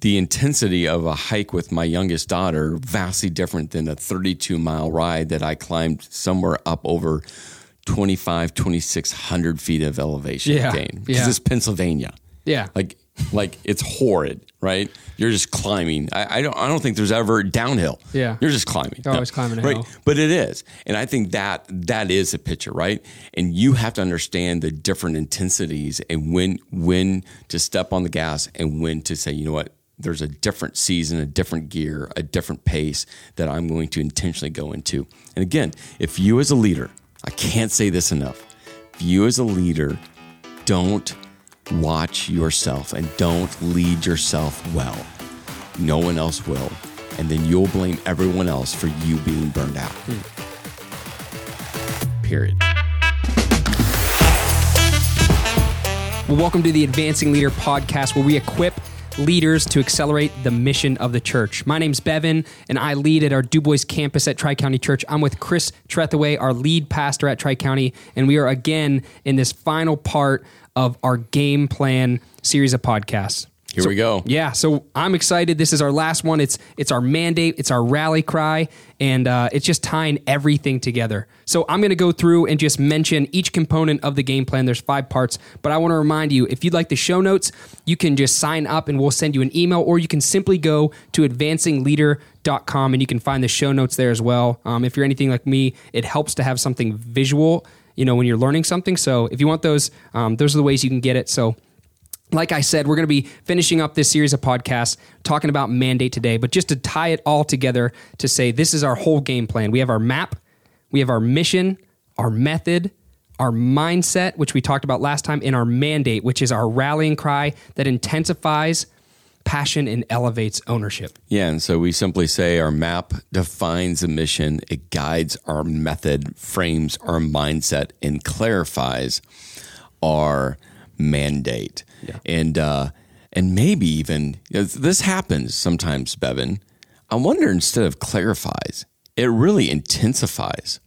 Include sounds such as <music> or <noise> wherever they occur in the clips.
the intensity of a hike with my youngest daughter vastly different than a 32 mile ride that I climbed somewhere up over 25, 2600 feet of elevation Yeah, gain. Because yeah. it's Pennsylvania. Yeah. Like, like it's horrid, right? You're just climbing. I, I don't. I don't think there's ever downhill. Yeah. you're just climbing. You're always climbing a right? hill. But it is, and I think that that is a picture, right? And you have to understand the different intensities and when when to step on the gas and when to say, you know what, there's a different season, a different gear, a different pace that I'm going to intentionally go into. And again, if you as a leader, I can't say this enough, if you as a leader don't watch yourself and don't lead yourself well, no one else will. And then you'll blame everyone else for you being burned out. Period. Well, welcome to the Advancing Leader podcast, where we equip leaders to accelerate the mission of the church. My name's Bevan, and I lead at our Du Bois campus at Tri County Church. I'm with Chris Trethaway, our lead pastor at Tri County, and we are again in this final part of our game plan series of podcasts. Here we go. Yeah, so I'm excited. This is our last one. It's it's our mandate. It's our rally cry, and uh, it's just tying everything together. So I'm going to go through and just mention each component of the game plan. There's five parts, but I want to remind you if you'd like the show notes, you can just sign up and we'll send you an email, or you can simply go to advancingleader.com and you can find the show notes there as well. Um, if you're anything like me, it helps to have something visual. You know, when you're learning something. So if you want those, um, those are the ways you can get it. So like I said, we're going to be finishing up this series of podcasts talking about mandate today, but just to tie it all together to say this is our whole game plan. We have our map, we have our mission, our method, our mindset, which we talked about last time, and our mandate, which is our rallying cry that intensifies passion and elevates ownership. Yeah, and so we simply say our map defines the mission, it guides our method, frames our mindset, and clarifies our mandate. And uh, and maybe even this happens sometimes, Bevan. I wonder instead of clarifies, it really intensifies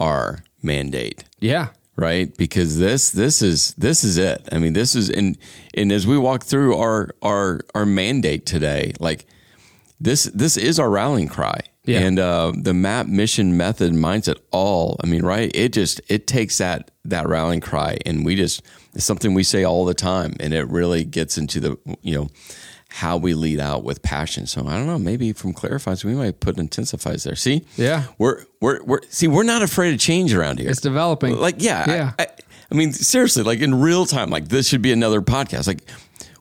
our mandate Yeah. right because this this is this is it i mean this is and and as we walk through our our our mandate today like this this is our rallying cry Yeah. and uh the map mission method mindset all i mean right it just it takes that that rallying cry and we just it's something we say all the time and it really gets into the you know how we lead out with passion so i don't know maybe from clarifies we might put intensifies there see Yeah. we're we're we're see we're not afraid of change around here It's developing. like yeah Yeah. I, I, I mean seriously like in real time like this should be another podcast like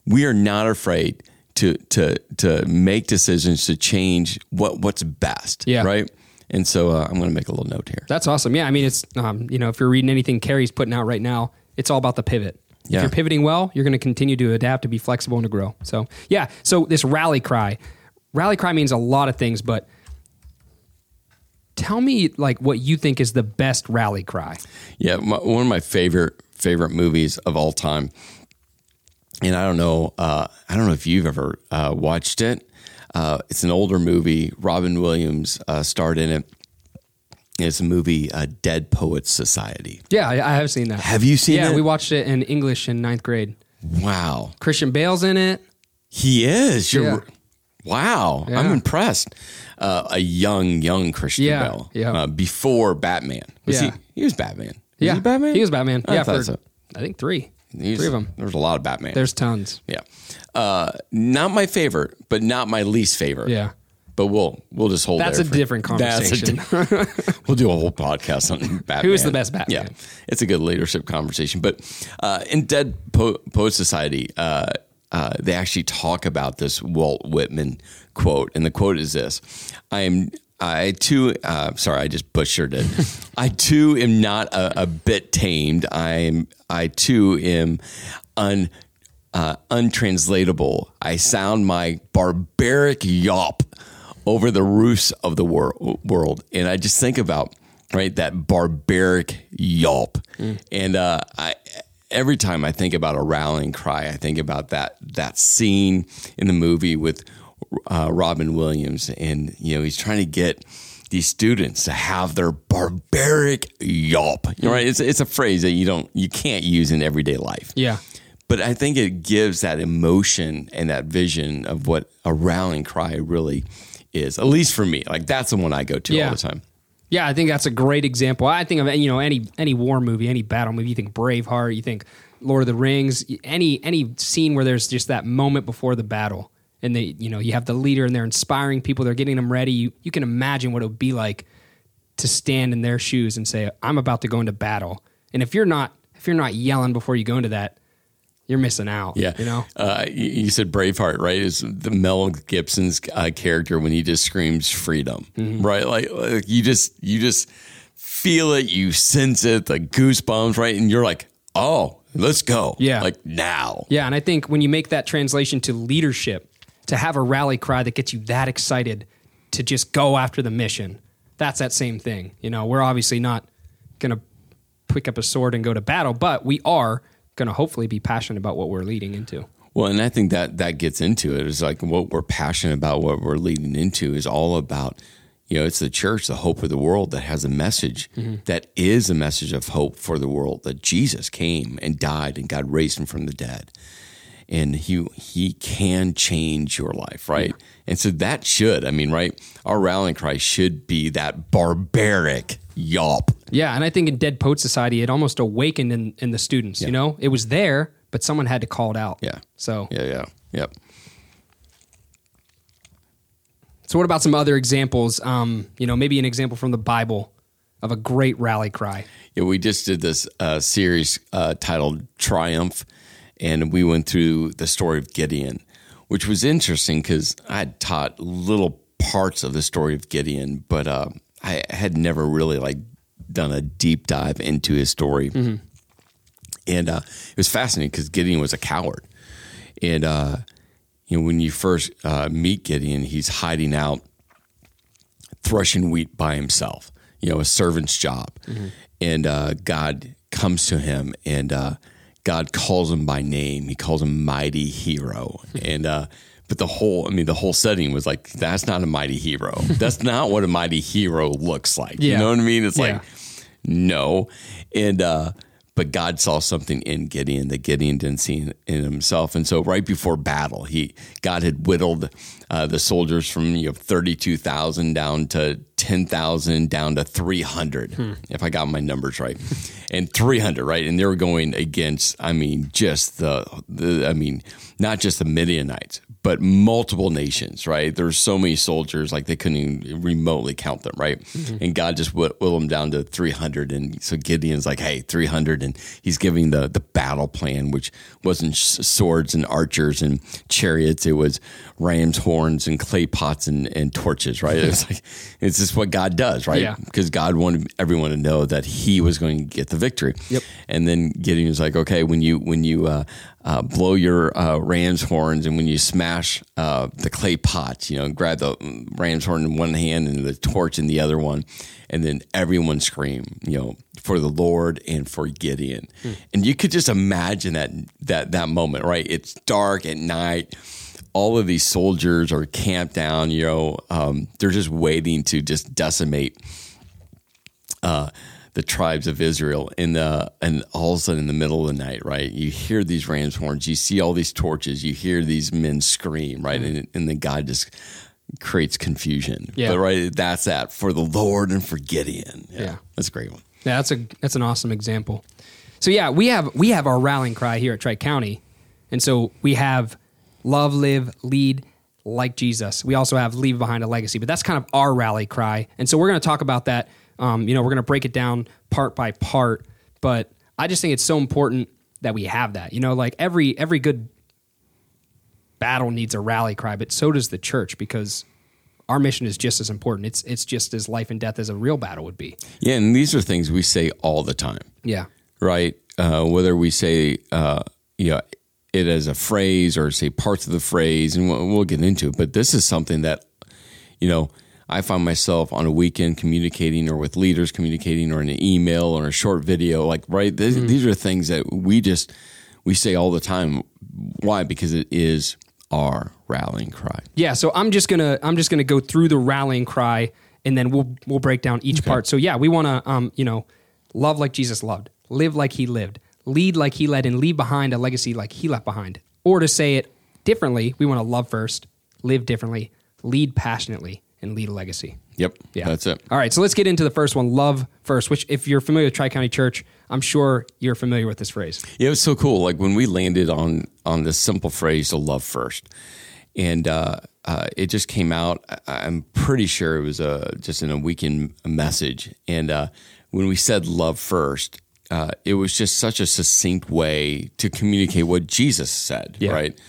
we are not afraid to to to make decisions to change what what's best Yeah. right and so uh, i'm going to make a little note here That's awesome. Yeah, I mean, it's um, you know, if you're reading anything Carey's putting out right now, it's all about the pivot. Yeah. If you're pivoting well, you're going to continue to adapt, to be flexible, and to grow. So yeah. So this rally cry, rally cry means a lot of things, but tell me like what you think is the best rally cry. yeah my, one of my favorite favorite movies of all time and i don't know uh, i don't know if you've ever uh, watched it uh, it's an older movie robin williams uh, starred in it it's a movie uh, dead poets society Yeah, I, I have seen that. have you seen yeah, it we watched it in English in ninth grade. wow Christian Bale's in it. He is. You're, Yeah. Wow. I'm impressed. Uh, a young, young Christian Yeah, Bale. yeah. Uh, before Batman. Was Yeah. he? He was Batman. Was yeah, he Batman? He was Batman. I yeah, for so. I think three. He's- three of them. There's a lot of Batman. There's tons. yeah. Uh, not my favorite, but not my least favorite. Yeah. But we'll we'll just hold. That's a for- different <laughs> a conversation. di- <laughs> we'll do a whole podcast on <laughs> Batman. Who's the best Batman? Yeah, it's a good leadership conversation. But uh, in Dead po- Poet Society, uh, uh, they actually talk about this Walt Whitman quote, and the quote is this: "I am." I too, uh, sorry, I just butchered it. I too am not a, a bit tamed. I am, I too am un, uh, untranslatable. I sound my barbaric yawp over the roofs of the wor- world. And I just think about, right, that barbaric yawp. And uh, I, every time I think about a rallying cry, I think about that, that scene in the movie with uh, Robin Williams. And, you know, he's trying to get these students to have their barbaric yelp. You know, right? It's, it's a phrase that you don't, you can't use in everyday life Yeah. but I think it gives that emotion and that vision of what a rallying cry really is. At least for me, like that's the one I go to Yeah. all the time. Yeah, I think that's a great example. I think of you know any any war movie, any battle movie. You think Braveheart, you think Lord of the Rings, any any scene where there's just that moment before the battle, and they you know you have the leader and they're inspiring people, they're getting them ready. You you can imagine what it would be like to stand in their shoes and say, "I'm about to go into battle." And if you're not if you're not yelling before you go into that, you're missing out. Yeah, you know. uh, you, you said Braveheart, right? Is the Mel Gibson's uh, character when he just screams freedom, Mm-hmm. right? Like, like you just you just feel it, you sense it, the goosebumps, right? And you're like, oh, let's go, Yeah. like now. Yeah, and I think when you make that translation to leadership, to have a rally cry that gets you that excited to just go after the mission, that's that same thing. You know, we're obviously not going to pick up a sword and go to battle, but we are going to hopefully be passionate about what we're leading into. Well, and I think that that gets into it is like what we're passionate about, what we're leading into is all about, you know, it's the church, the hope of the world that has a message mm-hmm. that is a message of hope for the world that Jesus came and died and God raised him from the dead. And he he can change your life, right? And so that should, I mean, right? Our rallying cry should be that barbaric yelp. Yeah, and I think in Dead Poet Society, it almost awakened in, in the students. You know, it was there, but someone had to call it out. Yeah. So, Yeah, yeah. Yep. so what about some other examples? Um, you know, maybe an example from the Bible of a great rally cry. Yeah, we just did this uh, series uh, titled Triumph, and we went through the story of Gideon, which was interesting because I had taught little parts of the story of Gideon, but uh, I had never really like done a deep dive into his story. And uh, it was fascinating because Gideon was a coward, and uh, you know when you first uh, meet Gideon, he's hiding out threshing wheat by himself, you know, a servant's job. And uh, God comes to him and uh, God calls him by name. He calls him mighty hero. and, uh, but the whole, I mean, the whole setting was like, that's not a mighty hero. <laughs> That's not what a mighty hero looks like. You know what I mean? It's Yeah. like, no. And, uh, but God saw something in Gideon that Gideon didn't see in, in himself, and so right before battle, he God had whittled uh, the soldiers from you know thirty two thousand down to ten thousand down to three hundred, if I got my numbers right, and three hundred right, and they were going against, I mean, just the, the I mean, not just the Midianites, but multiple nations, right? There's so many soldiers, like they couldn't even remotely count them, right? And God just will them down to 300. And so Gideon's like, hey, 300. And he's giving the, the battle plan, which wasn't swords and archers and chariots. It was ram's horns and clay pots and, and torches, right? <laughs> It's like, it's just what God does, right? Yeah. Because God wanted everyone to know that he was going to get the victory. Yep. And then Gideon's like, okay, when you, when you, uh, uh, blow your uh, ram's horns, and when you smash uh, the clay pot, you know, grab the ram's horn in one hand and the torch in the other one, and then everyone scream, you know, for the Lord and for Gideon. And you could just imagine that that that moment, right? It's dark at night. All of these soldiers are camped down. You know, um, they're just waiting to just decimate the tribes of Israel in the and all of a sudden in the middle of the night, right? You hear these ram's horns, you see all these torches, you hear these men scream, right? Mm-hmm. And, and then God just creates confusion. Yeah. But right, that's that for the Lord and for Gideon. Yeah. Yeah. That's a great one. Yeah, that's a that's an awesome example. So yeah, we have we have our rallying cry here at Tri County, and so we have love, live, lead like Jesus. We also have leave behind a legacy, but that's kind of our rally cry. And so we're going to talk about that. Um, you know, we're going to break it down part by part. But I just think it's so important that we have that. You know, like every every good battle needs a rally cry, but so does the church because our mission is just as important. It's it's just as life and death as a real battle would be. Yeah, and these are things we say all the time. Yeah. right? Uh, whether we say, uh, you know, it as a phrase or say parts of the phrase, and we'll, we'll get into it. But this is something that, you know, I find myself on a weekend communicating or with leaders communicating or in an email or a short video. Like, right? These, these are things that we just we say all the time. Why? Because it is our rallying cry. Yeah, so I'm just gonna I'm just gonna go through the rallying cry, and then we'll we'll break down each part. So yeah, we want to um you know love like Jesus loved, live like He lived, lead like he led, and leave behind a legacy like he left behind. Or to say it differently, we want to love first, live differently, lead passionately, and lead a legacy. Yep. Yeah. That's it. All right, so let's get into the first one, love first, which if you're familiar with Tri County Church, I'm sure you're familiar with this phrase. Yeah, it was so cool. Like when we landed on on this simple phrase to love first, and uh, uh, it just came out. I- I'm pretty sure it was a just in a weekend message. And uh, when we said love first, uh, it was just such a succinct way to communicate what Jesus said, Yeah. right?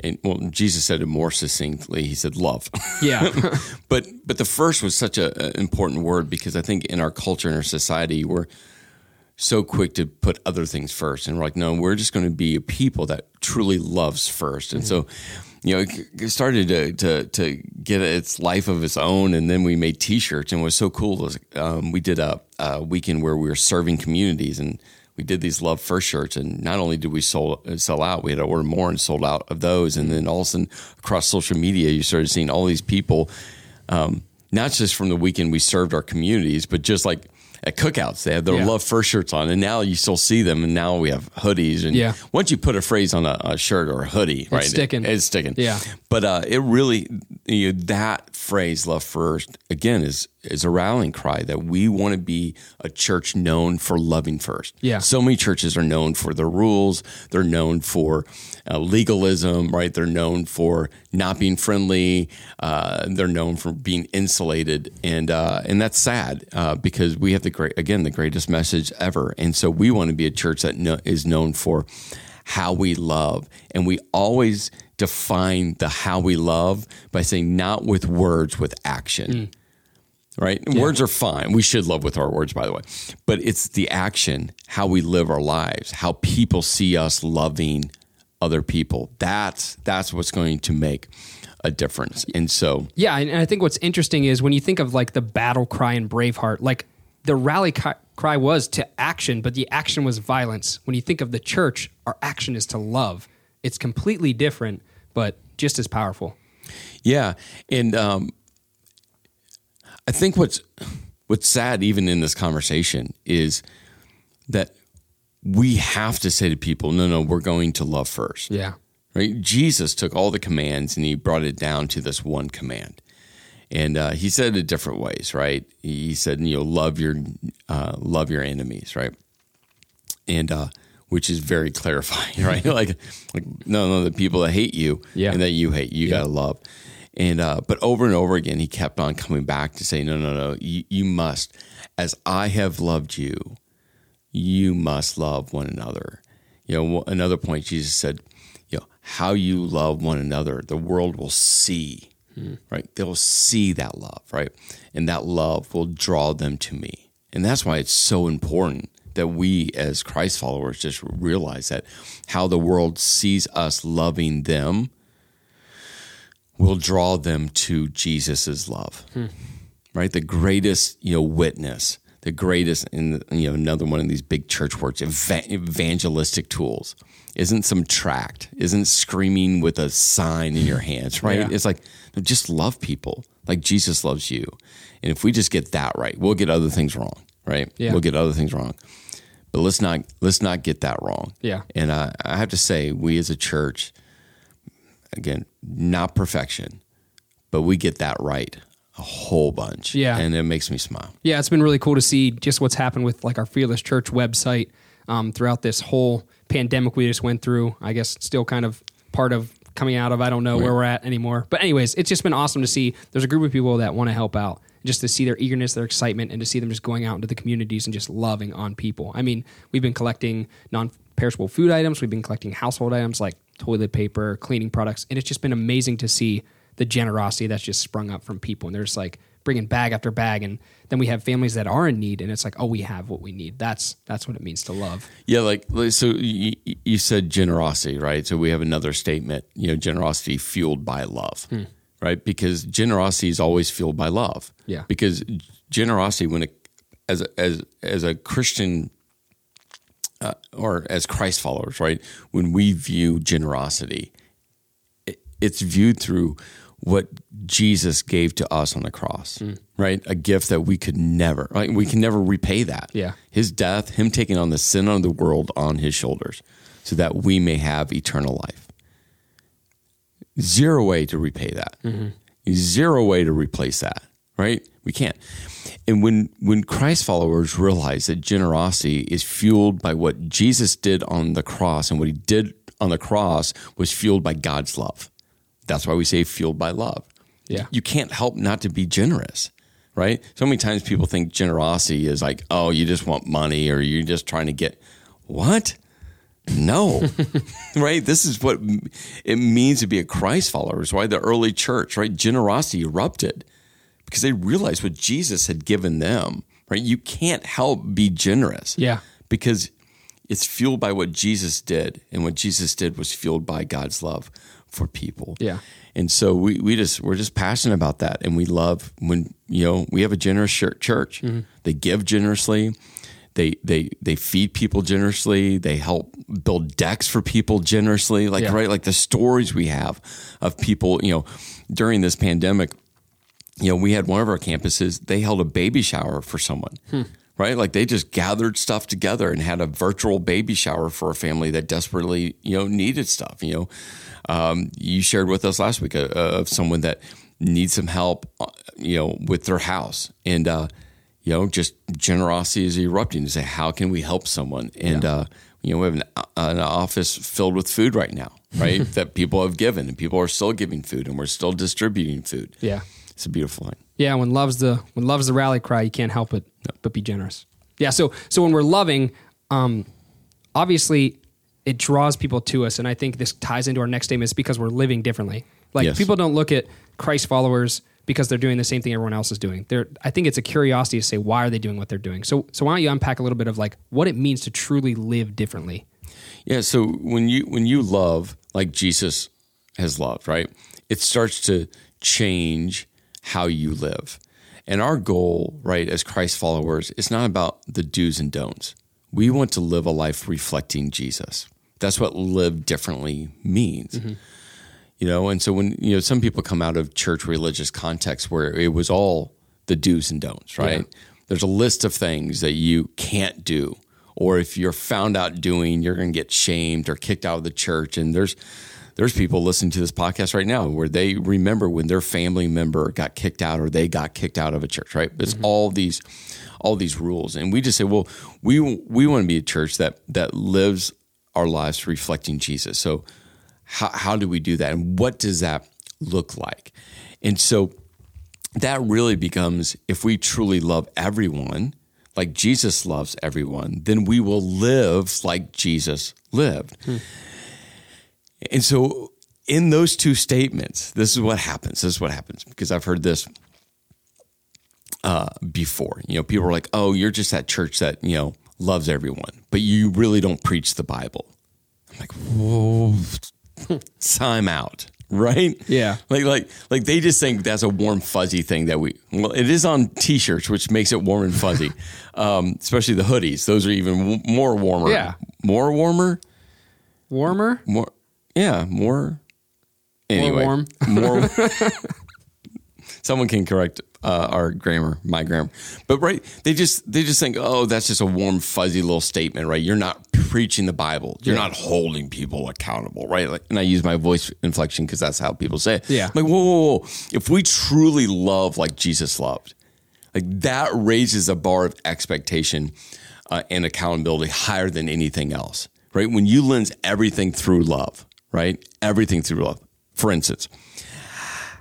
And well, Jesus said it more succinctly. He said love. <laughs> Yeah. <laughs> but but the first was such a, an important word because I think in our culture and our society we're so quick to put other things first, and we're like, no, we're just going to be a people that truly loves first, and so. You know, it started to, to to get its life of its own, and then we made T-shirts, and what was so cool was um, we did a, a weekend where we were serving communities, and we did these love first shirts, and not only did we sold, sell out, we had to order more and sold out of those, and then all of a sudden across social media, you started seeing all these people um, not just from the weekend we served our communities, but just like at cookouts, they had their Yeah. love first shirts on, and now you still see them. And now we have hoodies, and Yeah. once you put a phrase on a, a shirt or a hoodie, right, sticking. it's sticking. Yeah. but uh, it really you know, that phrase "love first again is is a rallying cry that we want to be a church known for loving first. Yeah. so many churches are known for their rules. They're known for uh, legalism, right? They're known for not being friendly. Uh, they're known for being insulated, and uh, and that's sad uh, because we have the great again the greatest message ever, and so we want to be a church that kno- is known for how we love, and we always define the how we love by saying not with words, with action right? Words are fine. We should love with our words, by the way. But it's the action, how we live our lives, how people see us loving other people. That's that's what's going to make a difference. And so, Yeah, and I think what's interesting is when you think of like the battle cry in Braveheart, like the rally cry was to action, but the action was violence. When you think of the church, our action is to love. It's completely different, but just as powerful. yeah, and um, I think what's what's sad even in this conversation is that we have to say to people, no, no, we're going to love first. Yeah. right? Jesus took all the commands and he brought it down to this one command. And uh, he said it different ways, right? He said, you know, love your uh, love your enemies, right? And uh, which is very <laughs> clarifying, right? <laughs> like, like no, no, the people that hate you Yeah. and that you hate, you gotta love. And uh, but over and over again, he kept on coming back to say, no, no, no, you, you must, as I have loved you, you must love one another. You know, another point Jesus said, you know, how you love one another, the world will see, right? They'll see that love, right? And that love will draw them to me. And that's why it's so important that we as Christ followers just realize that how the world sees us loving them will draw them to Jesus's love right? The greatest, you know, witness, the greatest, in you know, another one of these big church words, eva- evangelistic tools, isn't some tract, isn't screaming with a sign in your hands, right? Yeah. It's like no, just love people like Jesus loves you, and if we just get that right, we'll get other things wrong, right? Yeah. We'll get other things wrong, but let's not let's not get that wrong. Yeah. and I, I have to say, we as a church, again, not perfection, but we get that right a whole bunch. Yeah. And it makes me smile. Yeah, it's been really cool to see just what's happened with like our Fearless Church website um, throughout this whole pandemic we just went through. I guess still kind of part of coming out of. I don't know where we're at anymore. But anyways, it's just been awesome to see. There's a group of people that want to help out, just to see their eagerness, their excitement, and to see them just going out into the communities and just loving on people. I mean, we've been collecting non-perishable food items. We've been collecting household items like toilet paper, cleaning products, and it's just been amazing to see the generosity that's just sprung up from people. And they're just like bringing bag after bag, and then we have families that are in need, and it's like, oh, we have what we need. That's that's what it means to love. Yeah, like so you, you said generosity, right? So we have another statement, you know, generosity fueled by love, hmm. right? Because generosity is always fueled by love. Yeah. Because generosity, when it as as as a Christian uh, or as Christ followers, right? When we view generosity, it, it's viewed through what Jesus gave to us on the cross, right? A gift that we could never, like we can never repay that. Yeah. His death, him taking on the sin of the world on his shoulders so that we may have eternal life. Zero way to repay that. Zero way to replace that, right? We can't. And when when Christ followers realize that generosity is fueled by what Jesus did on the cross and what he did on the cross was fueled by God's love. That's why we say fueled by love. Yeah. You can't help not to be generous, right? So many times people think generosity is like, oh, you just want money or you're just trying to get what? No, <laughs> right? This is what it means to be a Christ follower. It's why the early church, right? Generosity erupted because they realized what Jesus had given them, right? You can't help be generous. Yeah. Because it's fueled by what Jesus did. And what Jesus did was fueled by God's love for people. Yeah. And so we, we just we're just passionate about that, and we love when you know we have a generous chur- church. Mm-hmm. They give generously, they they they feed people generously. They help build decks for people generously. Like Yeah. right, like the stories we have of people. You know, during this pandemic, you know, we had one of our campuses. They held a baby shower for someone. Right, like they just gathered stuff together and had a virtual baby shower for a family that desperately, you know, needed stuff. You know, um, you shared with us last week uh, of someone that needs some help, uh, you know, with their house, and uh, you know, just generosity is erupting to say, how can we help someone? And uh, you know, we have an, an office filled with food right now, right? <laughs> that people have given, and people are still giving food, and we're still distributing food. Yeah. It's a beautiful thing. Yeah, when love's the when love's the rally cry, you can't help it but be generous. Yeah, so so when we're loving, um, obviously it draws people to us, and I think this ties into our next statement is because we're living differently. Like Yes. people don't look at Christ followers because they're doing the same thing everyone else is doing. They're, I think it's a curiosity to say why are they doing what they're doing. So so why don't you unpack a little bit of like what it means to truly live differently? Yeah. So when you when you love like Jesus has loved, right? It starts to change how you live. And our goal, right, as Christ followers, is not about the do's and don'ts. We want to live a life reflecting Jesus. That's what live differently means. Mm-hmm. You know, and so when you know some people come out of church religious context where it was all the do's and don'ts, right? There's a list of things that you can't do, or if you're found out doing, you're going to get shamed or kicked out of the church. And there's there's people listening to this podcast right now where they remember when their family member got kicked out or they got kicked out of a church, right? It's mm-hmm. all these all these rules, and we just say, well, we we want to be a church that that lives our lives reflecting Jesus. So how, how do we do that? And what does that look like? And so that really becomes if we truly love everyone like jesus loves everyone then we will live like jesus lived hmm. And so in those two statements this is what happens. This is what happens because i've heard this uh, before. You know people are like oh you're just that church that you know loves everyone but you really don't preach the bible. I'm like whoa <laughs> time out right? Yeah. like like like they just think that's a warm fuzzy thing that we well it is on t-shirts which makes it warm and fuzzy. <laughs> Um, especially the hoodies. Those are even w- more warmer. Yeah. more warmer? Warmer? more yeah more. Anyway warm. more <laughs> <laughs> someone can correct uh, our grammar my grammar. But right they just they just think oh that's just a warm fuzzy little statement right? You're not preaching the bible. You're not holding people accountable right? Like, and i use my voice inflection because that's how people say it. Yeah. like whoa, whoa whoa. If we truly love like jesus loved like that raises a bar of expectation uh, and accountability higher than anything else right? When you lens everything through love right? Everything through love. For instance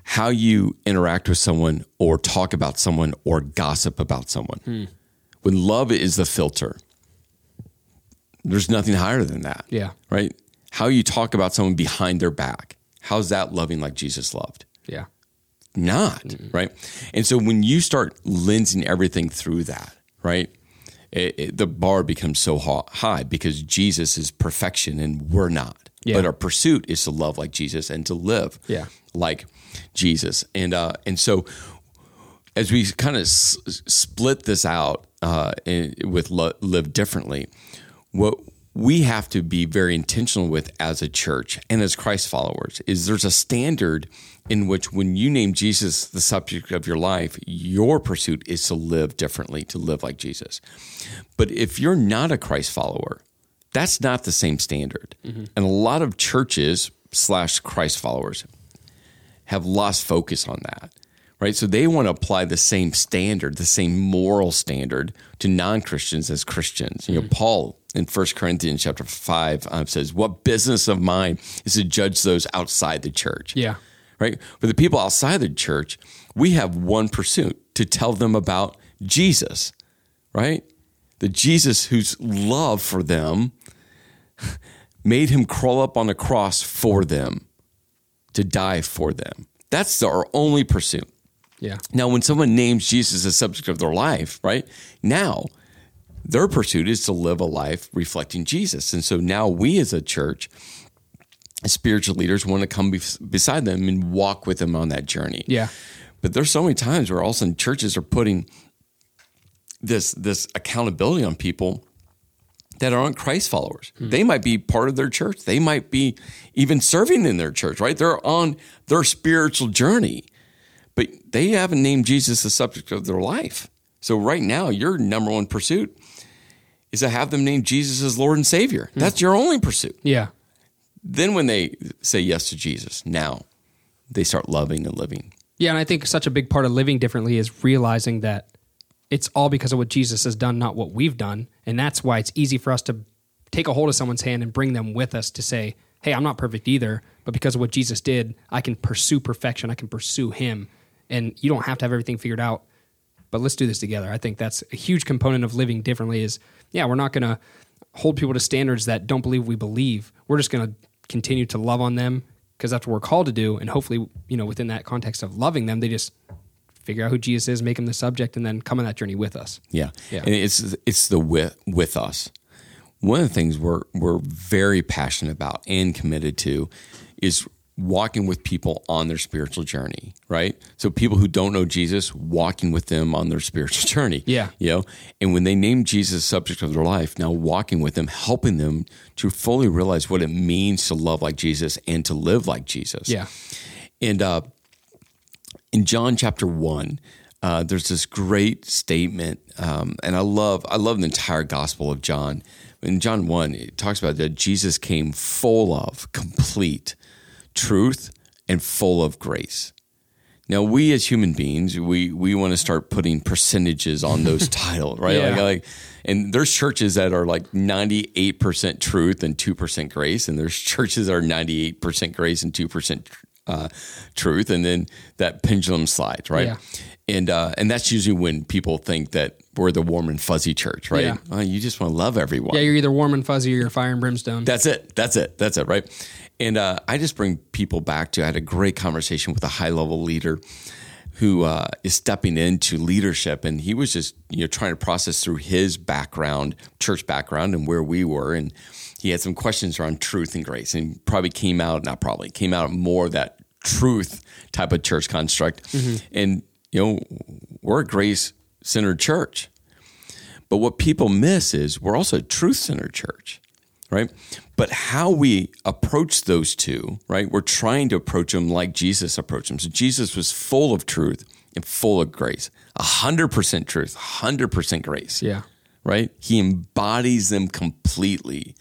how you interact with someone or talk about someone or gossip about someone. Hmm. When love is the filter there's nothing higher than that Yeah. right? How you talk about someone behind their back how's that loving like jesus loved? Yeah. not right? And so when you start lensing everything through that right it, it- the bar becomes so high because jesus is perfection and we're not Yeah. but our pursuit is to love like jesus and to live Yeah. like jesus and uh and so as we kind of s- split this out uh, in, with lo- live differently, what we have to be very intentional with as a church and as Christ followers is there's a standard in which when you name Jesus the subject of your life, your pursuit is to live differently, to live like Jesus. But if you're not a Christ follower, that's not the same standard. Mm-hmm. And a lot of churches slash Christ followers have lost focus on that. Right. So they want to apply the same standard, the same moral standard to non Christians as Christians. You know, mm-hmm. Paul in 1 Corinthians chapter 5 um, says, What business of mine is to judge those outside the church? Yeah. Right? For the people outside the church, we have one pursuit to tell them about Jesus, right? The Jesus whose love for them <laughs> made him crawl up on a cross for them, to die for them. That's our only pursuit. Yeah. Now, when someone names Jesus as subject of their life, right? Now, their pursuit is to live a life reflecting Jesus. And so now we as a church, as spiritual leaders, want to come be- beside them and walk with them on that journey. Yeah. But there's so many times where all of a sudden churches are putting this this accountability on people that aren't Christ followers. Hmm. They might be part of their church. They might be even serving in their church, right? They're on their spiritual journey, but they haven't named Jesus the subject of their life. So right now, your number one pursuit is to have them name Jesus as Lord and Savior. Mm. That's your only pursuit. Yeah. Then when they say yes to Jesus, now they start loving and living. Yeah, and I think such a big part of living differently is realizing that it's all because of what Jesus has done, not what we've done. And that's why it's easy for us to take a hold of someone's hand and bring them with us to say, hey, I'm not perfect either, but because of what Jesus did, I can pursue perfection. I can pursue Him. And you don't have to have everything figured out, but let's do this together. I think that's a huge component of living differently is yeah, we're not going to hold people to standards that don't believe we believe. We're just going to continue to love on them because that's what we're called to do. And hopefully, you know, within that context of loving them, they just figure out who Jesus is, make him the subject, and then come on that journey with us. Yeah, yeah. And it's it's the with with us. One of the things we're we're very passionate about and committed to is walking with people on their spiritual journey, right? So people who don't know Jesus, walking with them on their spiritual <laughs> journey. Yeah. You know, and when they name Jesus subject of their life, now walking with them, helping them to fully realize what it means to love like Jesus and to live like Jesus. Yeah. And uh, in John chapter one, uh, there's this great statement, um, and I love I love the entire Gospel of John. In John one, it talks about that Jesus came full of, complete, truth and full of grace. Now, we as human beings, we we want to start putting percentages on those <laughs> titles, right? Yeah. Like, like, and there's churches that are like 98% truth and 2% grace, and there's churches that are 98% grace and 2% uh, truth, and then that pendulum slides, right? Yeah. And uh, and that's usually when people think that we're the warm and fuzzy church, right? Yeah. Uh, you just want to love everyone. Yeah, you're either warm and fuzzy or you're fire and brimstone. That's it. That's it. That's it. Right. And uh, I just bring people back to. I had a great conversation with a high level leader who uh, is stepping into leadership, and he was just you know trying to process through his background, church background, and where we were, and he had some questions around truth and grace, and probably came out not probably came out more of that truth type of church construct, mm-hmm. and you know we're a grace centered church, but what people miss is we're also a truth centered church right? But how we approach those two, right? We're trying to approach them like Jesus approached them. So Jesus was full of truth and full of grace, 100% truth, 100% grace. Yeah. Right? He embodies them completely.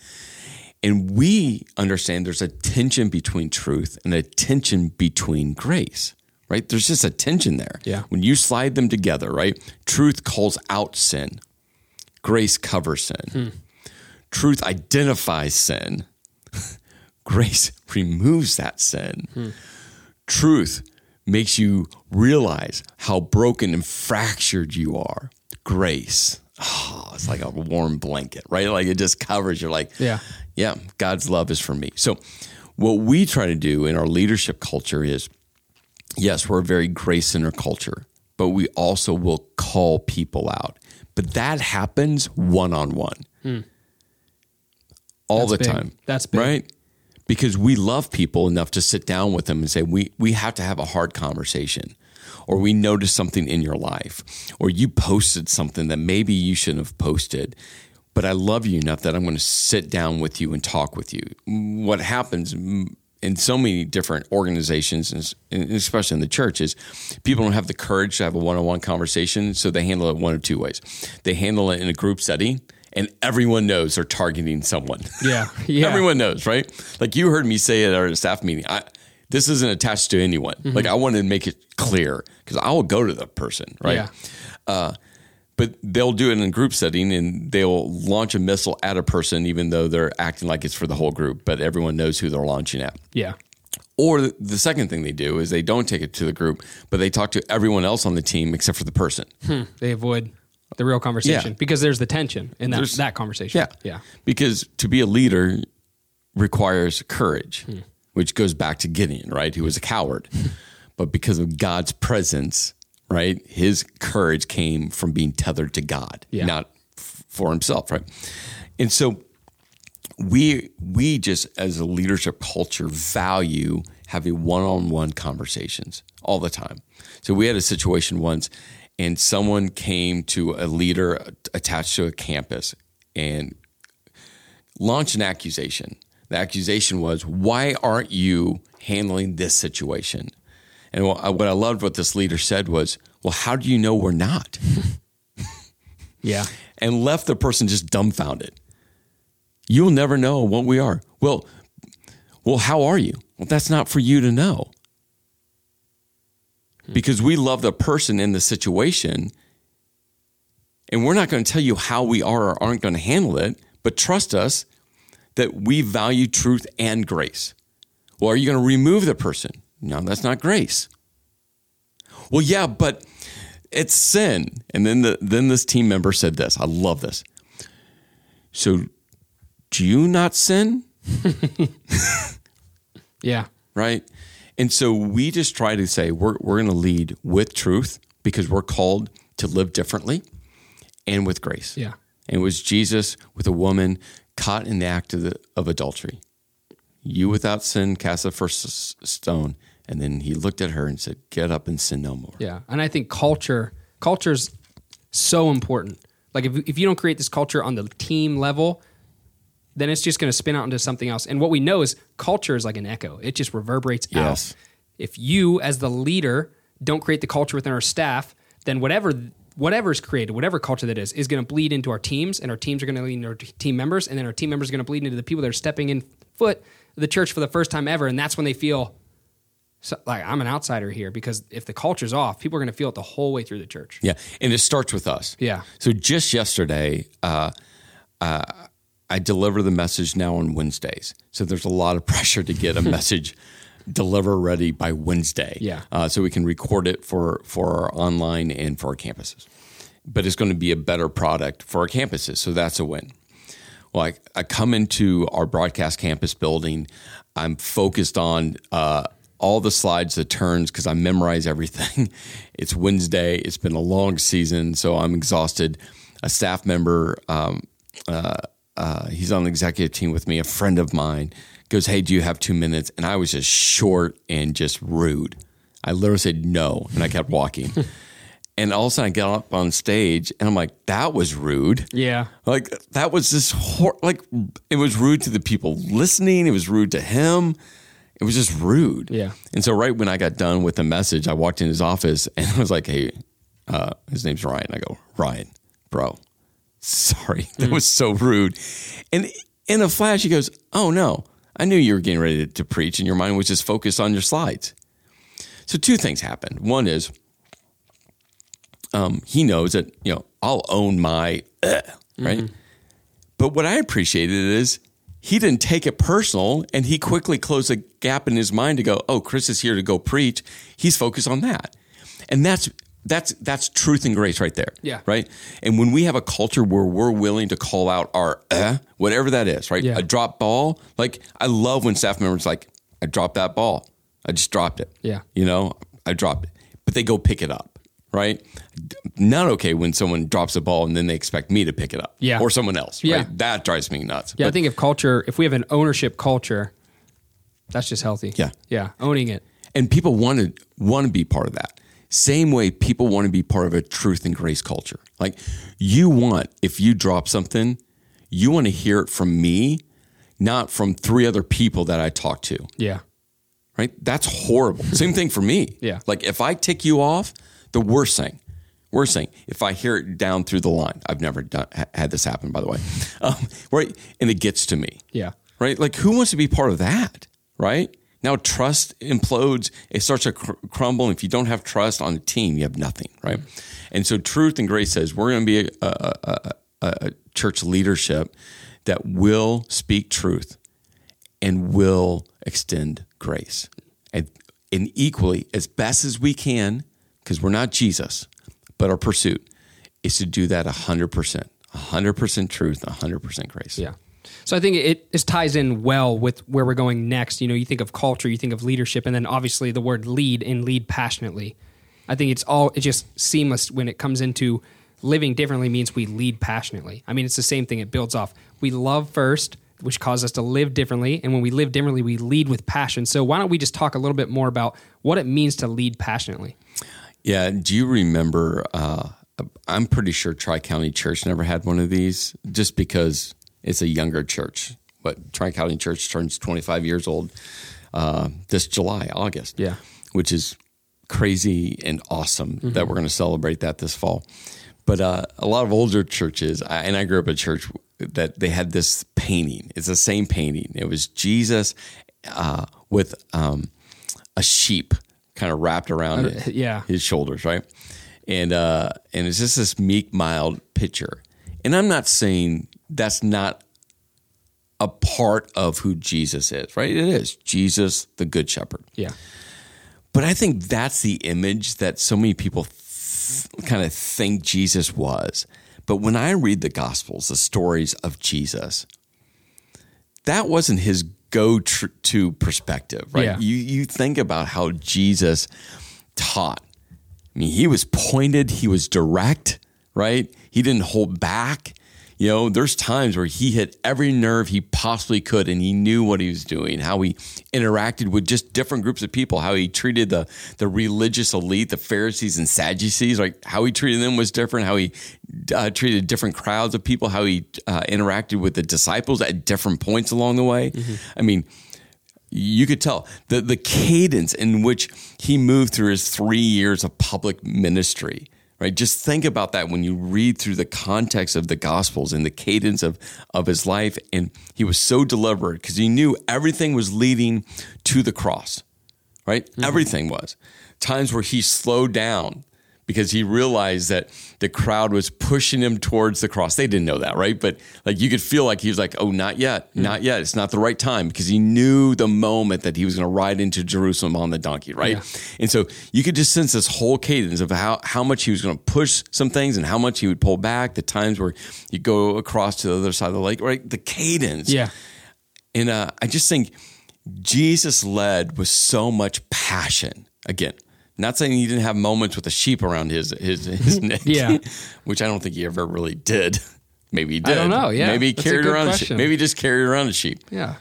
And we understand there's a tension between truth and a tension between grace, right? There's just a tension there. Yeah. When you slide them together, right? Truth calls out sin, grace covers sin. Hmm Truth identifies sin. <laughs> Grace removes that sin. Hmm. Truth makes you realize how broken and fractured you are. Grace, oh, it's like a warm blanket, right? Like it just covers. You're like, yeah, yeah, God's love is for me. So, what we try to do in our leadership culture is, yes, we're a very grace centered culture, but we also will call people out. But that happens one on one all That's the big. time. That's big. Right? Because we love people enough to sit down with them and say, we, we have to have a hard conversation. Or we noticed something in your life. Or you posted something that maybe you shouldn't have posted. but I love you enough that I'm going to sit down with you and talk with you. What happens in so many different organizations, and especially in the church, is people don't have the courage to have a one on one conversation. So they handle it one of two ways. They handle it in a group setting, and everyone knows they're targeting someone. Yeah. <laughs> yeah. everyone knows, right? Like you heard me say it at our staff meeting, I, this isn't attached to anyone. Mm-hmm. Like I wanted to make it clear because I will go to the person, right? Yeah. Uh, but they'll do it in a group setting and they'll launch a missile at a person, even though they're acting like it's for the whole group, but everyone knows who they're launching at. Yeah. Or the second thing they do is they don't take it to the group, but they talk to everyone else on the team except for the person. Hmm. They avoid the real conversation yeah. because there's the tension in that, that conversation. Yeah. Yeah. Because to be a leader requires courage, hmm. Which goes back to Gideon, right? Who was a coward. <laughs> but because of God's presence, right? His courage came from being tethered to God, yeah. not f- for himself, right? And so we we just as a leadership culture value having one-on-one conversations all the time. So we had a situation once and someone came to a leader attached to a campus and launched an accusation. The accusation was, "Why aren't you handling this situation?" And uh, what I loved what this leader said was, well, how do you know we're not? <laughs> yeah. And left the person just dumbfounded. You'll never know what we are. Well, well, how are you? Well, that's not for you to know. Hmm. Because we love the person in the situation. And we're not going to tell you how we are or aren't going to handle it, but trust us that we value truth and grace. Well, are you going to remove the person? No, that's not grace. Well, yeah, but it's sin. And then the then this team member said this. I love this. So do you not sin? <laughs> yeah. Right. And so we just try to say we're we're gonna lead with truth because we're called to live differently and with grace. Yeah. And it was Jesus with a woman caught in the act of, the, of adultery. You without sin cast the first stone. And then he looked at her and said, "Get up and sin no more." Yeah, and I think culture culture's so important. Like if if you don't create this culture on the team level, then it's just going to spin out into something else. And what we know is culture is like an echo; it just reverberates yes. out. If you, as the leader, don't create the culture within our staff, then whatever whatever is created, whatever culture that is, is going to bleed into our teams, and our teams are going to lead into our team members, and then our team members are going to bleed into the people that are stepping in foot the church for the first time ever, and that's when they feel so, like I'm an outsider here because if the culture's off, people are going to feel it the whole way through the church. Yeah, and it starts with us. Yeah. So just yesterday, uh, uh, I deliver the message now on Wednesdays. So there's a lot of <laughs> pressure to get a message deliver ready by Wednesday. Yeah. Uh, so we can record it for for our online and for our campuses. But it's going to be a better product for our campuses. So that's a win. Well, I, I come into our broadcast campus building. I'm focused on uh, all the slides, the turns, because I memorize everything. <laughs> it's Wednesday. It's been a long season, so I'm exhausted. A staff member, um, uh, uh, he's on the executive team with me, a friend of mine, goes, Hey, do you have two minutes? And I was just short and just rude. I literally said no, and I kept walking. <laughs> and all of a sudden I get up on stage and I'm like, that was rude. Yeah. Like that was just hor- like it was rude to the people listening. It was rude to him it was just rude. Yeah. And so right when I got done with the message, I walked in his office <laughs> and I was like, "Hey, uh, his name's Ryan." I go, "Ryan, bro, sorry, <laughs> that mm. was so rude." And in a flash, he goes, "Oh no, I knew you were getting ready to, preach, and your mind was just focused on your slides." So two things happened. One is, um, he knows that you know I'll own my uh, right. Mm-hmm. But what I appreciated is he didn't take it personal and he quickly closed a gap in his mind to go, oh, Chris is here to go preach. He's focused on that. And that's that's that's truth and grace right there. Yeah. Right. And when we have a culture where we're willing to call out our uh, whatever that is, right? Yeah. A drop ball. Like I love when staff members like, I dropped that ball. I just dropped it. Yeah. You know, I dropped it. But they go pick it up right? Not okay when someone drops a ball and then they expect me to pick it up. Yeah. Or someone else. Yeah. Right? That drives me nuts. Yeah, but, I think if culture, if we have an ownership culture, that's just healthy. Yeah. Yeah. Owning it. And people want to want to be part of that. Same way people want to be part of a truth and grace culture. Like you want, if you drop something, You want to hear it from me, not from three other people that I talk to. Yeah. Right? That's horrible. Same thing for me. <laughs> Yeah. Like if I tick you off, the worst thing, worst thing, if I hear it down through the line, I've never done, had this happen, by the way, <laughs> um, right? And it gets to me. Yeah. Right? Like who wants to be part of that? Right? Now trust implodes. It starts to cr- crumble. And if you don't have trust on a team, you have nothing. Right? Mm-hmm. And so truth and grace says we're going to be a, a, a, a church leadership that will speak truth and will extend grace. And, and equally, as best as we can, because we're not Jesus, but our pursuit is to do that 100%. 100% truth, 100% grace. Yeah. So I think it, it ties in well with where we're going next. You know, you think of culture, you think of leadership, and then obviously the word lead and lead passionately. I think it's all it's just seamless when it comes into living differently means we lead passionately. I mean, it's the same thing. It builds off. We love first, which causes us to live differently, and when we live differently, we lead with passion. So why don't we just talk a little bit more about what it means to lead passionately? Yeah. Do you remember? Uh, I'm pretty sure Tri County Church never had one of these, just because it's a younger church. But Tri County Church turns 25 years old uh, this July, August. Yeah. which is crazy and awesome that we're going to celebrate that this fall. But uh, a lot of older churches, I, and I grew up at a church that they had this painting. It's the same painting. It was Jesus uh, with um, a sheep kind of wrapped around it, yeah. his shoulders, right? And uh, and it's just this meek, mild picture. And I'm not saying that's not a part of who Jesus is, right? It is Jesus, the Good Shepherd. Yeah. But I think that's the image that so many people th- kind of think Jesus was. But when I read the Gospels, the stories of Jesus, that wasn't his go tr- to perspective, right? Yeah. You you think about how Jesus taught. I mean, he was pointed, he was direct, right? He didn't hold back. You know, there's times where he hit every nerve he possibly could and he knew what he was doing, how he interacted with just different groups of people, how he treated the the religious elite, the Pharisees and Sadducees, like how he treated them was different, how he uh, treated different crowds of people, how he uh, interacted with the disciples at different points along the way. I mean, you could tell the the cadence in which he moved through his three years of public ministry. Right, just think about that when you read through the context of the Gospels and the cadence of of his life, and he was so deliberate because he knew everything was leading to the cross. Right, mm-hmm. everything was. Times where he slowed down because he realized that the crowd was pushing him towards the cross. They didn't know that, right? But like you could feel like he was like, "Oh, not yet, not yet. It's not the right time," because he knew the moment that he was going to ride into Jerusalem on the donkey, right? And so you could just sense this whole cadence of how how much he was going to push some things and how much he would pull back. The times where you go across to the other side of the lake, right? The cadence, Yeah. and uh, I just think Jesus led with so much passion. Again, not saying he didn't have moments with the sheep around his his, his <laughs> neck. Yeah. <laughs> which I don't think he ever really did. Maybe he did. don't know, yeah. maybe he That's a carried around. A. Maybe he just carried around a sheep. Yeah.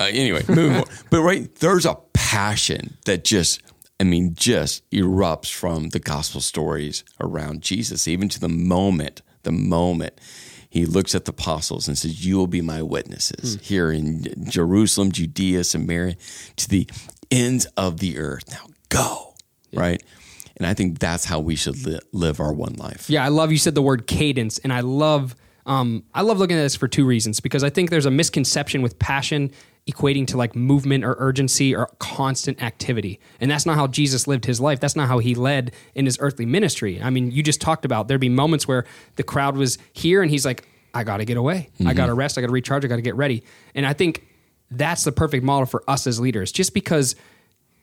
Uh, anyway, moving on. <laughs> But right, there's a passion that just, I mean, just erupts from the gospel stories around Jesus, even to the moment, the moment he looks at the apostles and says, You will be my witnesses here in Jerusalem, Judea, Samaria, to the ends of the earth. Now go, right? And I think that's how we should li- live our one life. Yeah, I love you said the word cadence, and I love um, I love looking at this for two reasons because I think there's a misconception with passion equating to like movement or urgency or constant activity, and that's not how Jesus lived his life. That's not how he led in his earthly ministry. I mean, you just talked about there'd be moments where the crowd was here, and he's like, "I got to get away. I got to rest. I got to recharge. I got to get ready." And I think that's the perfect model for us as leaders. Just because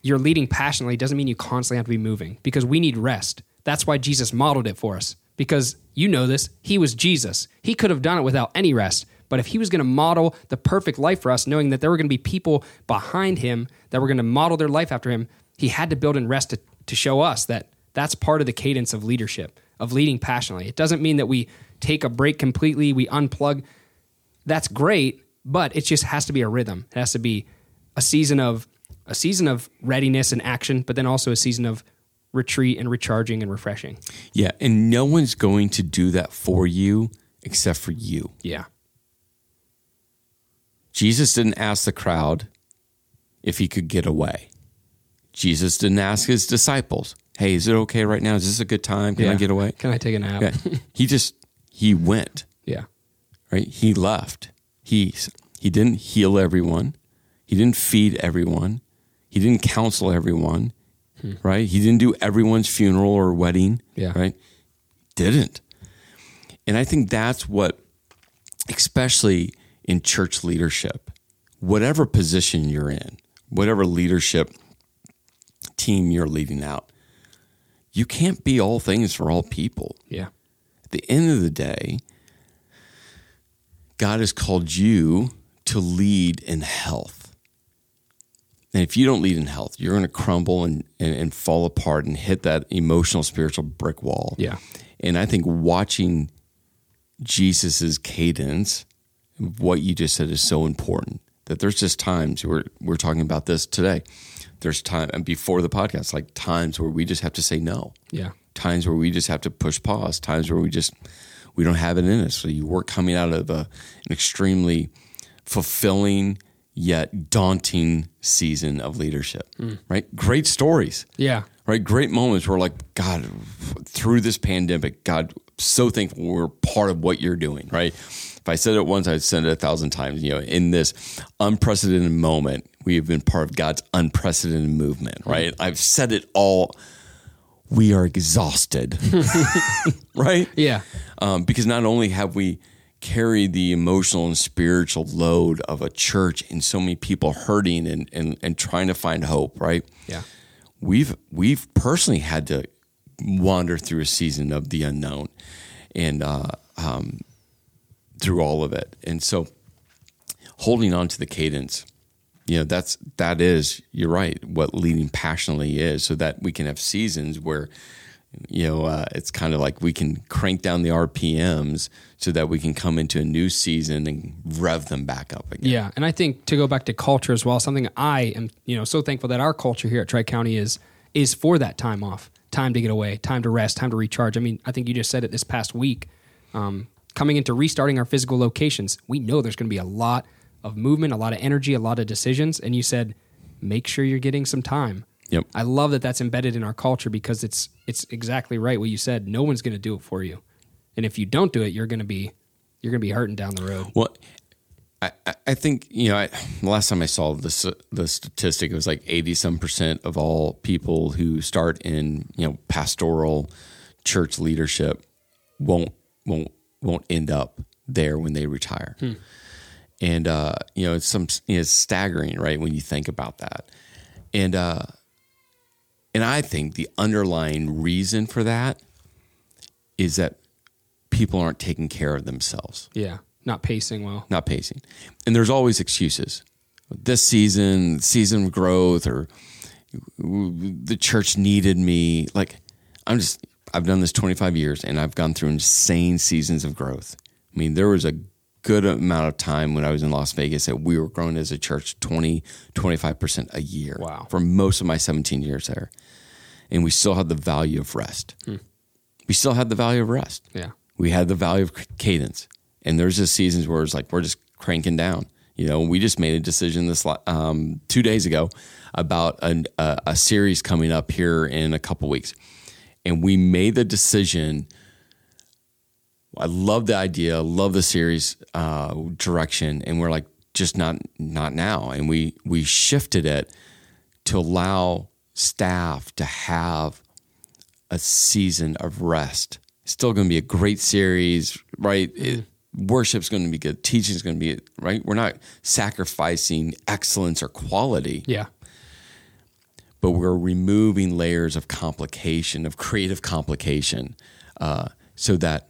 you're leading passionately doesn't mean you constantly have to be moving because we need rest. That's why Jesus modeled it for us because you know this. He was Jesus. He could have done it without any rest. But if he was going to model the perfect life for us, knowing that there were going to be people behind him that were going to model their life after him, he had to build in rest to, to show us that that's part of the cadence of leadership, of leading passionately. It doesn't mean that we take a break completely, we unplug. That's great, but it just has to be a rhythm. It has to be a season of a season of readiness and action, but then also a season of retreat and recharging and refreshing. Yeah. And no one's going to do that for you except for you. Yeah. Jesus didn't ask the crowd if he could get away. Jesus didn't ask his disciples, "Hey, is it okay right now? Is this a good time? Can I get away?" Can I take a nap? Yeah. <laughs> he just he went yeah. right? He left. He he didn't heal everyone. He didn't feed everyone. He didn't counsel everyone. Hmm. Right? He didn't do everyone's funeral or wedding. Yeah. Right? Didn't. And I think that's what especially in church leadership, whatever position you're in, whatever leadership team you're leading out, you can't be all things for all people Yeah. at the end of the day, God has called you to lead in health. And if you don't lead in health, you're going to crumble and, and, and fall apart and hit that emotional, spiritual brick wall. Yeah. And I think watching Jesus's cadence, what you just said is so important. That there's just times we're we're talking about this today. There's time and before the podcast, like times where we just have to say no Yeah. times where we just have to push pause, times where we just we don't have it in us. So you work coming out of a, an extremely fulfilling yet daunting season of leadership. Right? Great stories. Yeah. Right? Great moments where like God through this pandemic, God so thankful we're part of what you're doing, right? If I said it once, I'd said it a thousand times. You know, in this unprecedented moment, we have been part of God's unprecedented movement, right? I've said it all we are exhausted, <laughs> <laughs> right? Yeah. Um, because not only have we carried the emotional and spiritual load of a church and so many people hurting and, and, and trying to find hope, right? Yeah. We've we've personally had to wander through a season of the unknown, and uh, um, through all of it, and so holding on to the cadence you know that's that is you're right what leading passionately is so that we can have seasons where you know uh, it's kind of like we can crank down the rpms so that we can come into a new season and rev them back up again Yeah, and I think to go back to culture as well, something I am, you know, so thankful that our culture here at Tri County is is for that time off, time to get away, time to rest, time to recharge. I mean, I think you just said it this past week. Um, coming into restarting our physical locations, we know there's going to be a lot of movement, a lot of energy, a lot of decisions, and you said make sure you're getting some time. Yep. I love that that's embedded in our culture because it's it's exactly right what you said. No one's going to do it for you, and if you don't do it, you're going to be you're going to be hurting down the road. Well, I, I- think you know. I, the last time I saw this, the statistic, it was like eighty some percent of all people who start in you know pastoral church leadership won't won't won't end up there when they retire. And uh, you know, it's some you know, it's staggering, right? When you think about that, and uh, and I think the underlying reason for that is that people aren't taking care of themselves Yeah, not pacing well. not pacing. And there's always excuses. This season, season of growth, or the church needed me. Like, I'm just, I've done this 25 years and I've gone through insane seasons of growth. I mean, there was a good amount of time when I was in Las Vegas that we were growing as a church 20, 25% a year. Wow. For most of my 17 years there. And we still had the value of rest. We still had the value of rest. Yeah. we had the value of cadence. And there's just seasons where it's like we're just cranking down. You know we just made a decision this um, two days ago about an, a, a series coming up here in a couple weeks. And we made the decision. I love the idea love the series uh, direction and we're like just not not now. And we we shifted it to allow staff to have a season of rest. Still going to be a great series, right? It, worship's going to be good. Teaching's going to be right. We're not sacrificing excellence or quality, Yeah. but we're removing layers of complication, of creative complication, uh, so that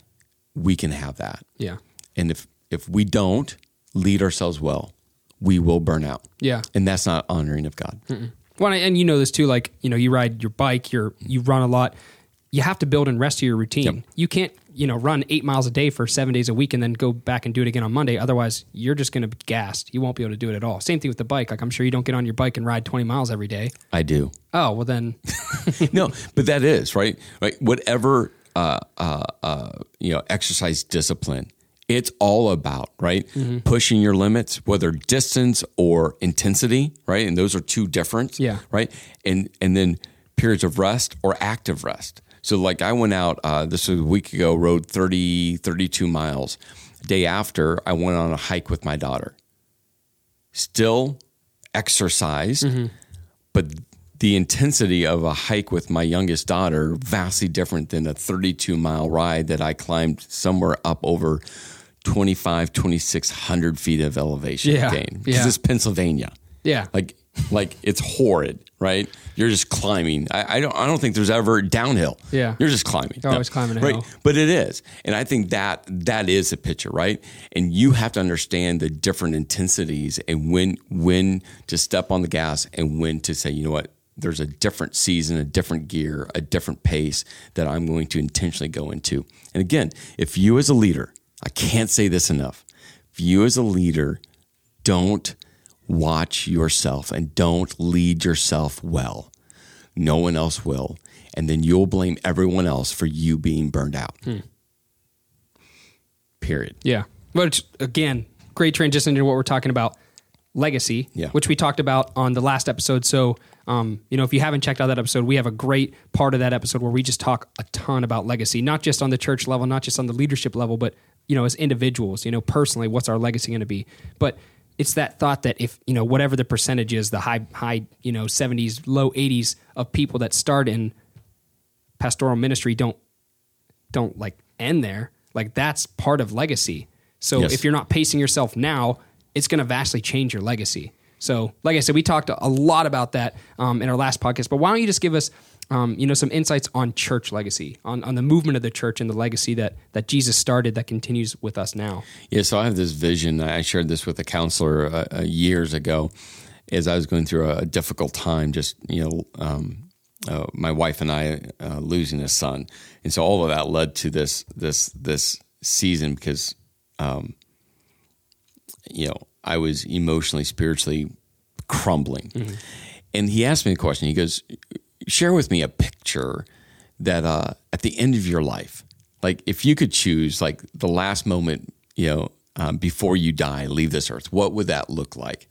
we can have that. Yeah. And if if we don't lead ourselves well, we will burn out, Yeah. and that's not honoring of God. Well, and you know this too. Like you know, you ride your bike, you're you run a lot. You have to build in rest to your routine. Yep. You can't you know run eight miles a day for seven days a week and then go back and do it again on Monday. Otherwise, you're just going to be gassed. You won't be able to do it at all. Same thing with the bike. Like I'm sure you don't get on your bike and ride 20 miles every day. I do. Oh well, then <laughs> no, but that is right. Right. Whatever uh, uh, uh, you know, exercise discipline it's all about right pushing your limits whether distance or intensity right? And those are two different Yeah. right? And and then periods of rest or active rest. So like i went out uh, this was a week ago rode 30 32 miles. Day after i went on a hike with my daughter. Still exercised but the intensity of a hike with my youngest daughter vastly different than a 32 mile ride that i climbed somewhere up over 25 2600 feet of elevation Yeah, gain. Because yeah. it's pennsylvania. Yeah. like like it's horrid right? You're just climbing. I, I don't i don't think there's ever downhill. Yeah. you're just climbing. You're always climbing a right. hill. but it is. And i think that that is a picture right? And you have to understand the different intensities and when when to step on the gas and when to say you know what? There's a different season a different gear a different pace that i'm going to intentionally go into. And again if you as a leader i can't say this enough if you as a leader don't watch yourself and don't lead yourself well. No one else will. And then you'll blame everyone else for you being burned out. Period. Yeah. But again, great transition into what we're talking about legacy, Yeah. which we talked about on the last episode. So, um, you know, if you haven't checked out that episode, we have a great part of that episode where we just talk a ton about legacy, not just on the church level, not just on the leadership level, but, you know, as individuals, you know, personally, what's our legacy going to be? But it's that thought that if, you know, whatever the percentage is, the high, high, you know, 70s, low 80s of people that start in pastoral ministry don't don't like end there. Like that's part of legacy. So Yes. if you're not pacing yourself now, it's going to vastly change your legacy. So, like I said, we talked a lot about that um, in our last podcast. But why don't you just give us, um, you know, some insights on church legacy, on, on the movement of the church and the legacy that that Jesus started that continues with us now. Yeah, so I have this vision. I shared this with a counselor uh, uh, years ago as I was going through a, difficult time, just, you know, um, uh, my wife and I uh, losing a son. And so all of that led to this, this, this season because, um, you know, I was emotionally, spiritually crumbling. And he asked me a question. He goes, share with me a picture that uh, at the end of your life, like if you could choose like the last moment, you know, um, before you die, leave this earth, what would that look like?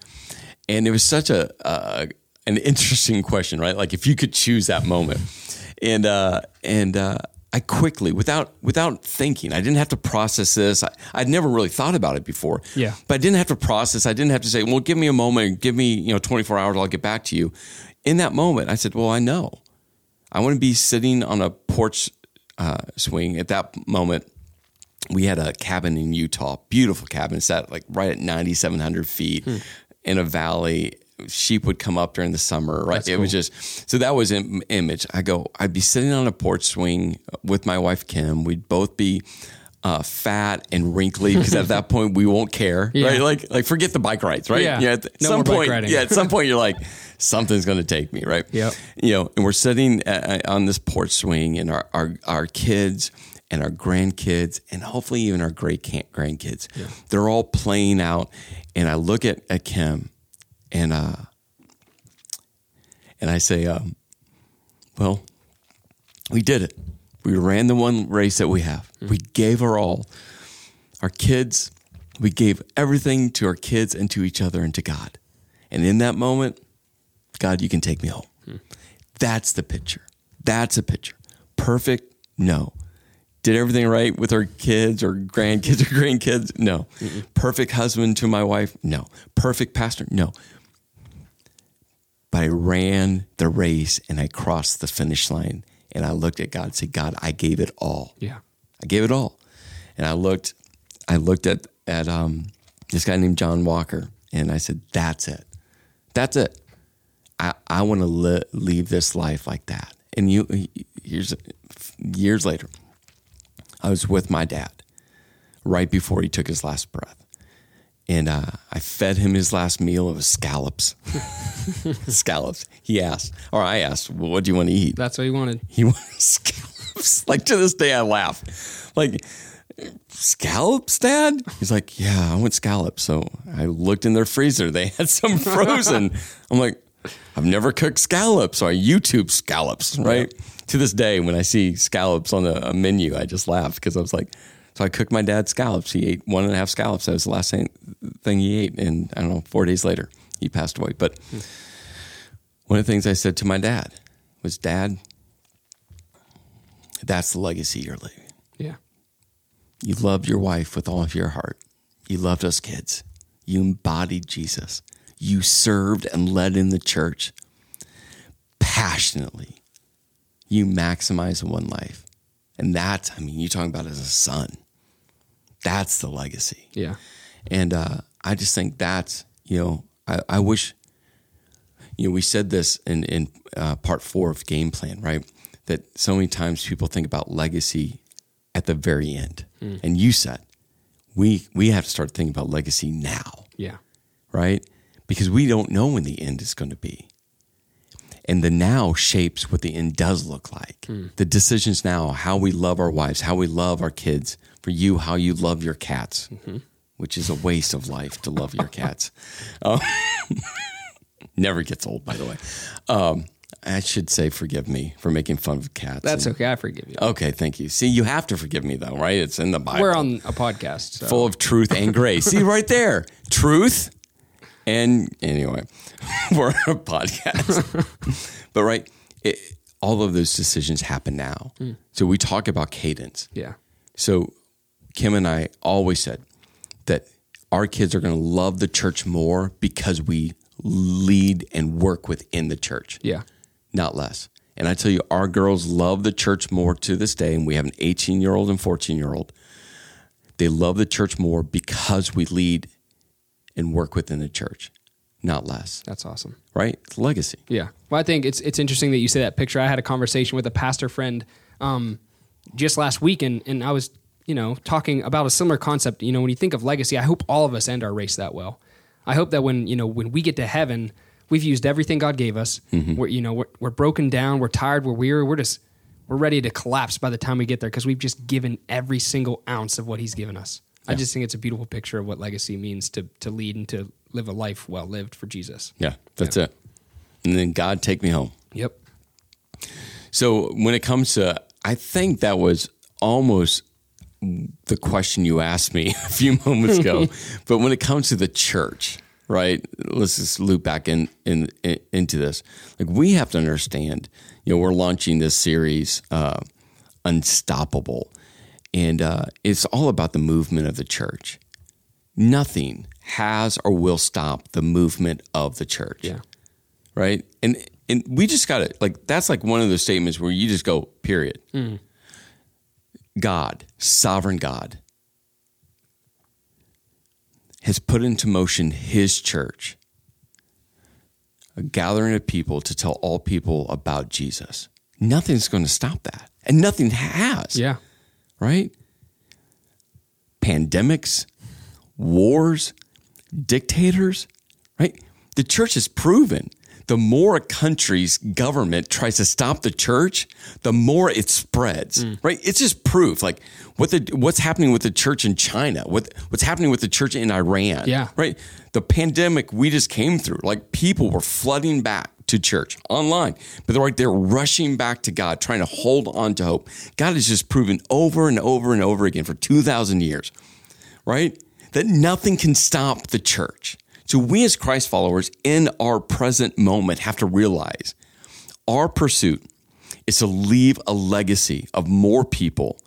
And it was such a uh, an interesting question, right? Like if you could choose that moment, and uh, and uh, I quickly, without without thinking, I didn't have to process this. I, I'd never really thought about it before. Yeah. but I didn't have to process. I didn't have to say, "Well, give me a moment, give me you know 24 hours, I'll get back to you." In that moment, I said, "Well, I know." I want to be sitting on a porch uh, swing. At that moment, we had a cabin in Utah, beautiful cabin, sat like right at 9,700 feet Hmm. in a valley. Sheep would come up during the summer, right? it was just so that was an image. I go, I'd be sitting on a porch swing with my wife Kim. We'd both be uh, fat and wrinkly because at that <laughs> point we won't care, Yeah. right? Like, like forget the bike rides, right? Yeah. at No some more bike point, riding. yeah, at some <laughs> point you're like, something's going to take me, right? Yep. You know, and we're sitting uh, on this porch swing, and our our, our kids and our grandkids, and hopefully even our great grandkids, they're all playing out. And I look at, at Kim, and uh, and I say, um, well, we did it. We ran the one race that we have. Mm-hmm. We gave our all. Our kids, we gave everything to our kids and to each other and to God. And in that moment, God, you can take me home. Hmm. That's the picture. That's a picture. Perfect? No. Did everything right with our kids or grandkids or <laughs> grandkids? No. Perfect husband to my wife? No. Perfect pastor? No. But I ran the race and I crossed the finish line and I looked at God and said, God, I gave it all. Yeah. I gave it all. And I looked, I looked at at um, this guy named John Walker, and I said, "That's it. That's it. I I want to li- leave this life like that." And you, years years later, I was with my dad right before he took his last breath, and uh, I fed him his last meal of scallops. <laughs> scallops. He asked, or I asked, well, "What do you want to eat?" That's what he wanted. He <laughs> wanted scallops. Like to this day, I laugh. Like scallops, Dad? He's like, yeah, I want scallops. So I looked in their freezer. They had some <laughs> frozen. I'm like, I've never cooked scallops. So I YouTube scallops. Right to this day, when I see scallops on a, a menu, I just laugh because I was like, So I cooked my dad scallops. He ate one and a half scallops. That was the last thing, thing he ate. And I don't know, four days later, he passed away. But one of the things I said to my dad was, Dad, that's the legacy you're leaving. Yeah. You loved your wife with all of your heart. You loved us kids. You embodied Jesus. You served and led in the church passionately. You maximize one life. And that's, I mean, you're talking about as a son. That's the legacy. Yeah. And uh, I just think that's, you know, I, I wish, you know, we said this in, in uh, part four of Game Plan, right? That so many times people think about legacy at the very end. And you said, we, we have to start thinking about legacy now, Yeah. right? Because we don't know when the end is going to be. And the now shapes what the end does look like. The decisions now, how we love our wives, how we love our kids, for you, how you love your cats, which is a waste of life to love your cats. <laughs> Um, <laughs> never gets old, by the way. Um, I should say, forgive me for making fun of cats. That's And- okay. I forgive you. okay. Thank you. See, you have to forgive me, though, right? It's in the Bible We're on a podcast. So. full of truth and grace. See right there, <laughs> truth. And anyway, <laughs> we're on a podcast, <laughs> but right, it, all of those decisions happen now. Hmm. So we talk about cadence. Yeah. So Kim and I always said that our kids are going to love the church more because we lead and work within the church Yeah. not less. And I tell you, our girls love the church more to this day. And we have an 18 year old and 14 year old. They love the church more because we lead and work within the church, not less. That's awesome. Right? It's legacy. Yeah. Well, I think it's it's interesting that you say that picture. I had a conversation with a pastor friend um, just last week, and and I was you know talking about a similar concept. You know, when you think of legacy, I hope all of us end our race that well. I hope that when you know when we get to heaven, we've used everything God gave us. We're you know we're, we're broken down, we're tired, we're weary, we're just we're ready to collapse by the time we get there because we've just given every single ounce of what He's given us. I just think it's a beautiful picture of what legacy means to to lead and to live a life well lived for Jesus. Yeah, that's it. And then God take me home. Yep. So when it comes to, I think that was almost the question you asked me <laughs> a few moments ago. <laughs> but when it comes to the church, right? Let's just loop back in, in, in into this. Like we have to understand, you know, we're launching this series, uh, Unstoppable, and uh, it's all about the movement of the church. Nothing has or will stop the movement of the church Yeah. right? And and we just got to like that's like one of those statements where you just go period. God, sovereign God, has put into motion His church, a gathering of people to tell all people about Jesus. Nothing's going to stop that, and nothing has Yeah. Right? Pandemics, wars, dictators, right? The church has proven the more a country's government tries to stop the church, the more it spreads, mm. right? It's just proof, like what the what's happening with the church in China, what what's happening with the church in Iran, Yeah. right? The pandemic we just came through, like people were flooding back to church online, but they're like they're rushing back to God, trying to hold on to hope. God has just proven over and over and over again for two thousand years, right? That nothing can stop the church. So we as Christ followers in our present moment have to realize our pursuit is to leave a legacy of more people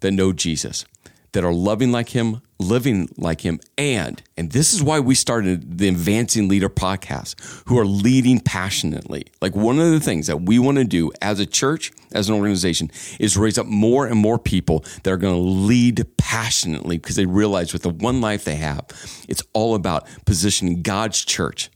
that know Jesus, that are loving like him, living like him, and, and this is why we started the Advancing Leader podcast, who are leading passionately. Like one of the things that we want to do as a church, as an organization, is raise up more and more people that are going to lead passionately because they realize with the one life they have, it's all about positioning God's church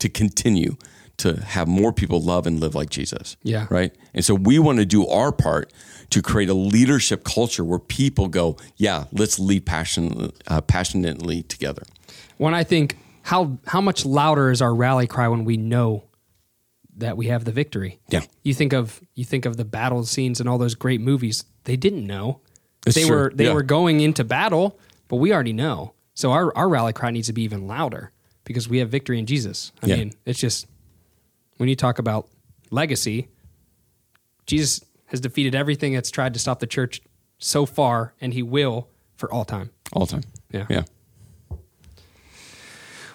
to continue to have more people love and live like Jesus. Yeah. Right. And so we want to do our part to create a leadership culture where people go, yeah, let's lead passion, uh, passionately together. When I think how how much louder is our rally cry when we know that we have the victory? Yeah. You think of you think of the battle scenes and all those great movies. They didn't know. It's they true. were they Yeah. were going into battle, but we already know. So our our rally cry needs to be even louder because we have victory in Jesus. I Yeah. mean, it's just when you talk about legacy, Jesus has defeated everything that's tried to stop the church so far, and He will for all time. All time. Yeah. Yeah.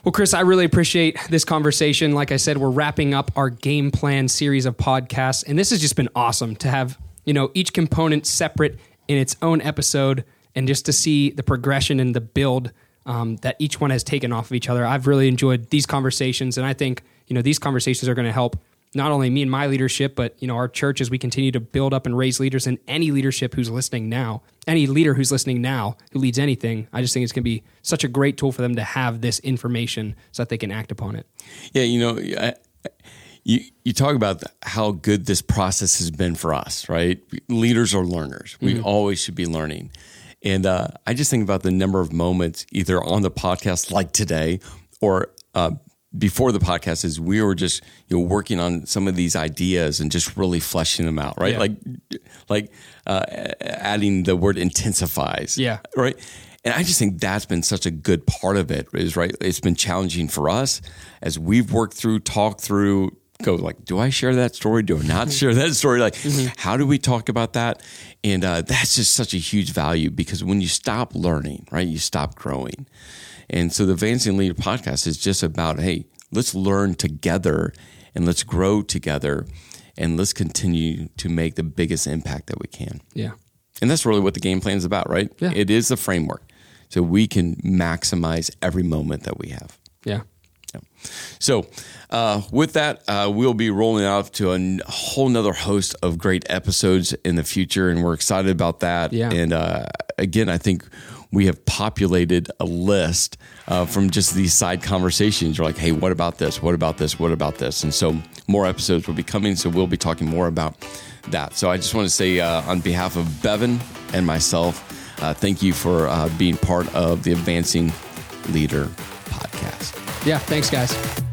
Well, Chris, I really appreciate this conversation. Like I said, we're wrapping up our game plan series of podcasts, and this has just been awesome to have you know each component separate in its own episode, and just to see the progression and the build um, that each one has taken off of each other. I've really enjoyed these conversations, and I think you know these conversations are going to help not only me and my leadership, but you know our church as we continue to build up and raise leaders, and any leadership who's listening now, any leader who's listening now who leads anything. I just think it's going to be such a great tool for them to have this information so that they can act upon it. Yeah, you know, I, you you talk about how good this process has been for us, right? Leaders are learners. We mm-hmm. always should be learning. And uh, I just think about the number of moments, either on the podcast like today, or uh, before the podcast is we were just you know working on some of these ideas and just really fleshing them out right? Yeah. like like uh, adding the word intensifies yeah. right? And i just think that's been such a good part of it is right it's been challenging for us as we've worked through talked through go like do i share that story? Do i not share that story? Like mm-hmm. how do we talk about that? And uh, that's just such a huge value because when you stop learning right you stop growing and so the Advancing Leader podcast is just about, hey, let's learn together and let's grow together and let's continue to make the biggest impact that we can. Yeah. And that's really what the game plan is about, right? Yeah. It is the framework. So we can maximize every moment that we have. Yeah. yeah. So, uh, with that, uh, we'll be rolling out to a whole nother host of great episodes in the future, and we're excited about that. Yeah. And uh, again, I think we have populated a list uh, from just these side conversations. You're like, hey, what about this? What about this? What about this? And so more episodes will be coming. So we'll be talking more about that. So I just want to say, uh, on behalf of Bevan and myself, uh, thank you for uh, being part of the Advancing Leader podcast. Yeah, thanks, guys.